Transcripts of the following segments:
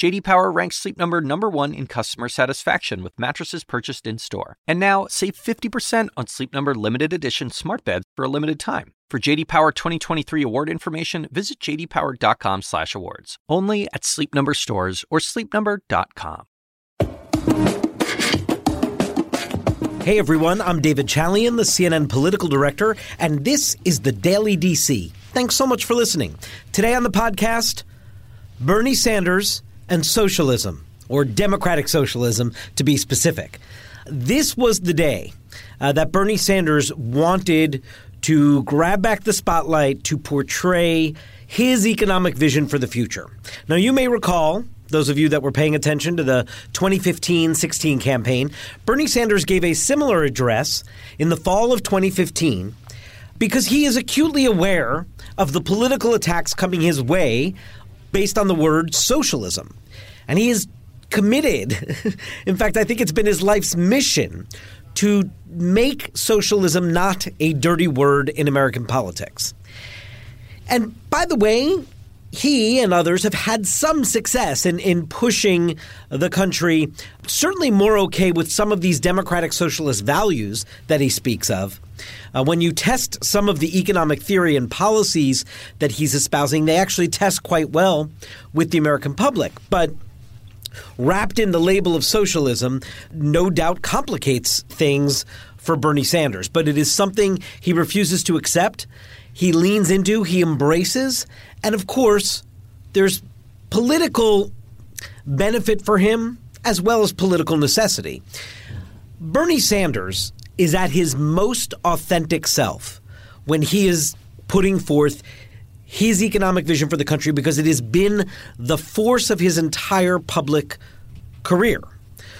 JD Power ranks Sleep Number number 1 in customer satisfaction with mattresses purchased in-store. And now, save 50% on Sleep Number limited edition smart beds for a limited time. For JD Power 2023 award information, visit jdpower.com/awards. Only at Sleep Number stores or sleepnumber.com. Hey everyone, I'm David Chalian, the CNN political director, and this is the Daily DC. Thanks so much for listening. Today on the podcast, Bernie Sanders and socialism, or democratic socialism to be specific. This was the day uh, that Bernie Sanders wanted to grab back the spotlight to portray his economic vision for the future. Now, you may recall those of you that were paying attention to the 2015 16 campaign, Bernie Sanders gave a similar address in the fall of 2015 because he is acutely aware of the political attacks coming his way based on the word socialism. And he is committed, in fact, I think it's been his life's mission to make socialism not a dirty word in American politics. And by the way, he and others have had some success in, in pushing the country, certainly more okay with some of these democratic socialist values that he speaks of. Uh, when you test some of the economic theory and policies that he's espousing, they actually test quite well with the American public. But wrapped in the label of socialism, no doubt complicates things for Bernie Sanders. But it is something he refuses to accept he leans into, he embraces, and of course, there's political benefit for him as well as political necessity. Bernie Sanders is at his most authentic self when he is putting forth his economic vision for the country because it has been the force of his entire public career.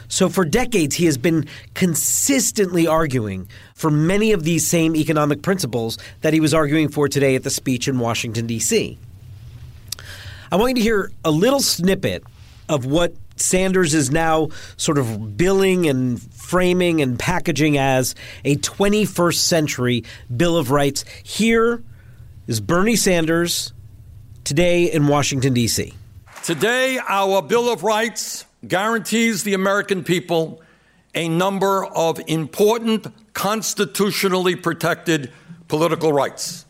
So for decades, he has been consistently arguing for many of these same economic principles that he was arguing for today at the speech in Washington, D.C. I want you to hear a little snippet of what Sanders is now sort of billing and framing and packaging as a 21st century Bill of Rights. Here is Bernie Sanders today in Washington, D.C. Today, our Bill of Rights guarantees the American people a number of important constitutionally protected political rights.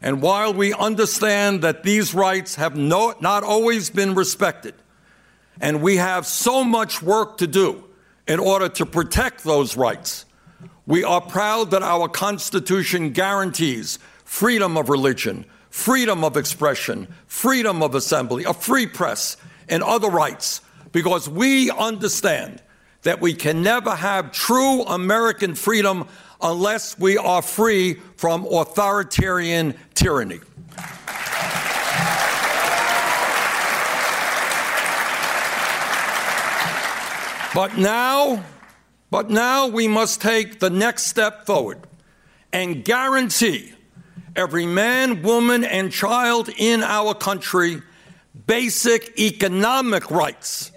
And while we understand that these rights have no, not always been respected, and we have so much work to do in order to protect those rights, we are proud that our Constitution guarantees freedom of religion, freedom of expression, freedom of assembly, a free press, and other rights because we understand that we can never have true American freedom unless we are free from authoritarian tyranny. But now, but now we must take the next step forward and guarantee every man, woman, and child in our country basic economic rights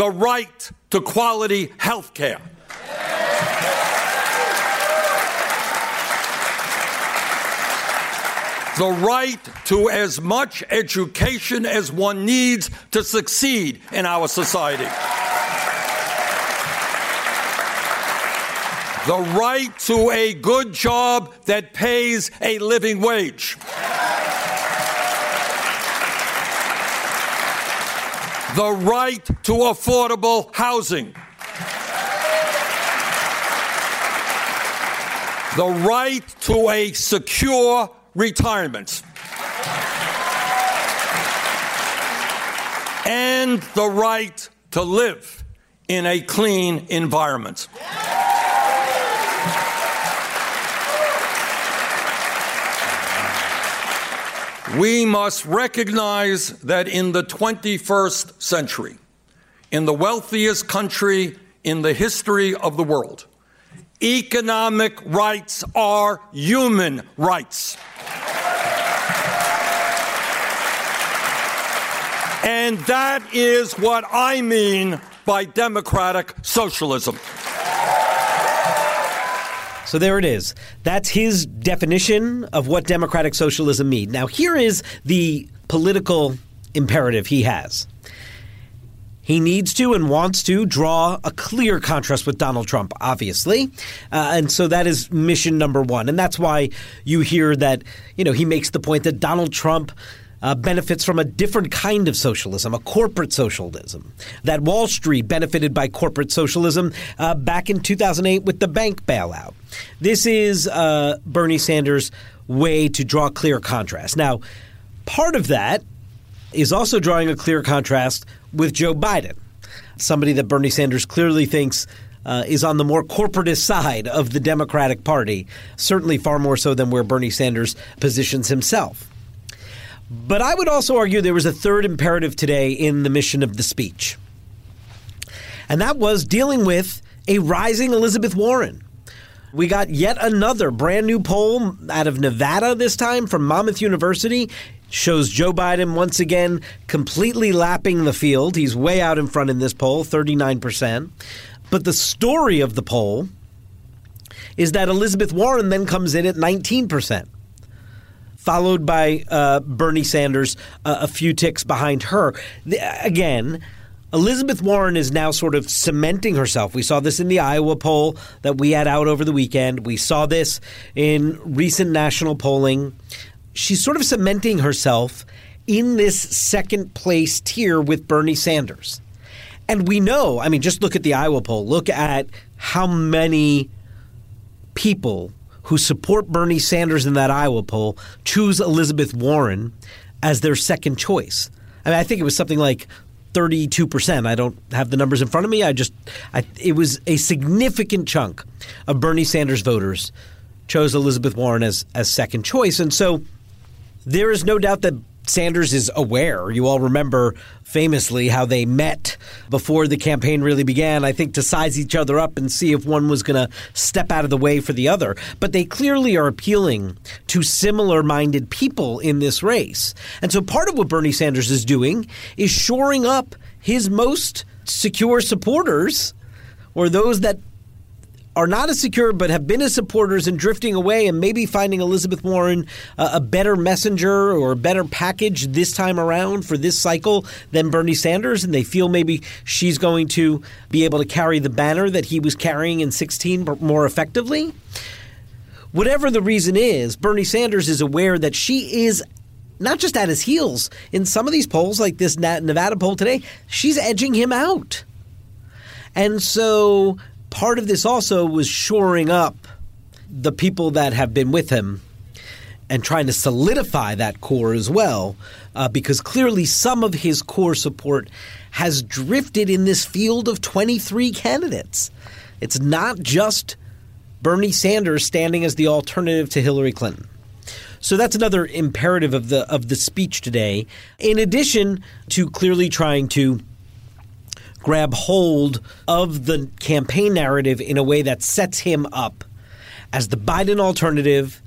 the right to quality health care. the right to as much education as one needs to succeed in our society. The right to a good job that pays a living wage. The right to affordable housing. The right to a secure retirement. And the right to live in a clean environment. We must recognize that in the 21st century, in the wealthiest country in the history of the world, economic rights are human rights. And that is what I mean by democratic socialism. So there it is. That's his definition of what democratic socialism means. Now, here is the political imperative he has. He needs to and wants to draw a clear contrast with Donald Trump, obviously. Uh, and so that is mission number one. And that's why you hear that, you know, he makes the point that Donald Trump uh, benefits from a different kind of socialism, a corporate socialism. That Wall Street benefited by corporate socialism uh, back in 2008 with the bank bailout. This is uh, Bernie Sanders' way to draw clear contrast. Now, part of that is also drawing a clear contrast with Joe Biden, somebody that Bernie Sanders clearly thinks uh, is on the more corporatist side of the Democratic Party, certainly far more so than where Bernie Sanders positions himself. But I would also argue there was a third imperative today in the mission of the speech. And that was dealing with a rising Elizabeth Warren. We got yet another brand new poll out of Nevada this time from Monmouth University. Shows Joe Biden once again completely lapping the field. He's way out in front in this poll, 39%. But the story of the poll is that Elizabeth Warren then comes in at 19% followed by uh, Bernie Sanders uh, a few ticks behind her. The, again, Elizabeth Warren is now sort of cementing herself. We saw this in the Iowa poll that we had out over the weekend. We saw this in recent national polling. She's sort of cementing herself in this second place tier with Bernie Sanders. And we know, I mean, just look at the Iowa poll. Look at how many people who support Bernie Sanders in that Iowa poll choose Elizabeth Warren as their second choice. I mean, I think it was something like 32%. I don't have the numbers in front of me. I just, I, it was a significant chunk of Bernie Sanders voters chose Elizabeth Warren as, as second choice. And so there is no doubt that Sanders is aware. You all remember famously how they met before the campaign really began, I think, to size each other up and see if one was going to step out of the way for the other. But they clearly are appealing to similar minded people in this race. And so part of what Bernie Sanders is doing is shoring up his most secure supporters or those that are not as secure but have been as supporters and drifting away and maybe finding Elizabeth Warren uh, a better messenger or a better package this time around for this cycle than Bernie Sanders and they feel maybe she's going to be able to carry the banner that he was carrying in 16 more effectively. Whatever the reason is, Bernie Sanders is aware that she is not just at his heels. In some of these polls, like this Nevada poll today, she's edging him out. And so part of this also was shoring up the people that have been with him and trying to solidify that core as well, uh, because clearly some of his core support has drifted in this field of 23 candidates. It's not just Bernie Sanders standing as the alternative to Hillary Clinton. So that's another imperative of the of the speech today. In addition to clearly trying to grab hold of the campaign narrative in a way that sets him up as the Biden alternative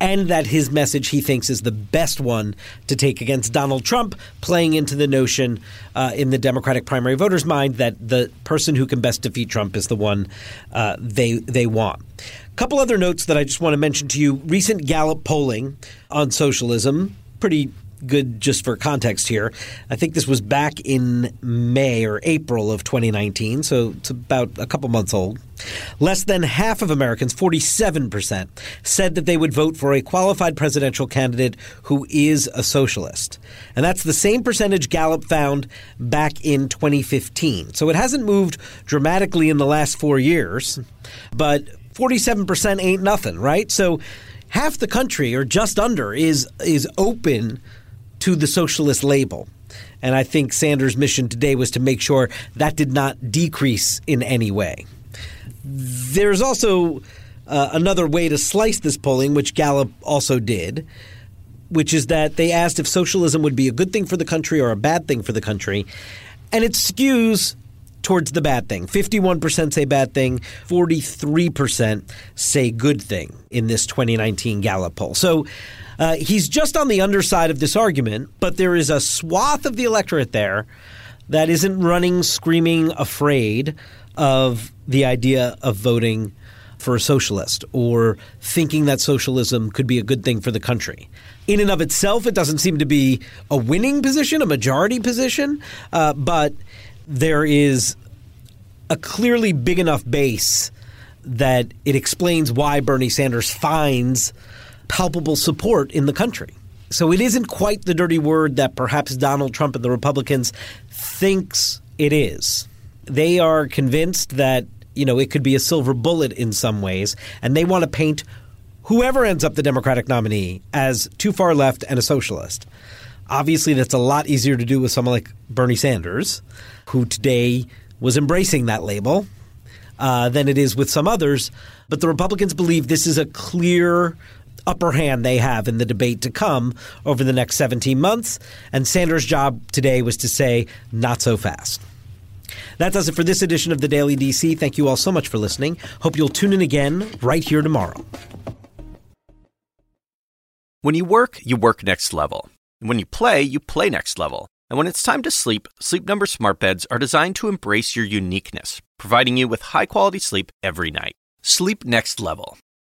and that his message he thinks is the best one to take against Donald Trump, playing into the notion uh, in the Democratic primary voters' mind that the person who can best defeat Trump is the one uh, they they want. A couple other notes that I just want to mention to you: recent Gallup polling on socialism, pretty good just for context here. I think this was back in May or April of 2019, so it's about a couple months old. Less than half of Americans, 47%, said that they would vote for a qualified presidential candidate who is a socialist. And that's the same percentage Gallup found back in 2015. So it hasn't moved dramatically in the last four years, but 47% ain't nothing, right? So half the country or just under is is open to the socialist label. And I think Sanders' mission today was to make sure that did not decrease in any way. There's also uh, another way to slice this polling, which Gallup also did, which is that they asked if socialism would be a good thing for the country or a bad thing for the country. And it skews towards the bad thing. 51% say bad thing, 43% say good thing in this 2019 Gallup poll. So uh, he's just on the underside of this argument, but there is a swath of the electorate there that isn't running, screaming, afraid of the idea of voting for a socialist or thinking that socialism could be a good thing for the country. In and of itself, it doesn't seem to be a winning position, a majority position, uh, but there is a clearly big enough base that it explains why Bernie Sanders finds palpable support in the country. So it isn't quite the dirty word that perhaps Donald Trump and the Republicans thinks it is. They are convinced that you know, it could be a silver bullet in some ways, and they want to paint whoever ends up the Democratic nominee as too far left and a socialist. Obviously, that's a lot easier to do with someone like Bernie Sanders, who today was embracing that label, uh, than it is with some others. But the Republicans believe this is a clear upper hand they have in the debate to come over the next 17 months. And Sanders' job today was to say, not so fast. That does it for this edition of the Daily DC. Thank you all so much for listening. Hope you'll tune in again right here tomorrow. When you work, you work next level. When you play, you play next level. And when it's time to sleep, Sleep Number smart beds are designed to embrace your uniqueness, providing you with high-quality sleep every night. Sleep next level.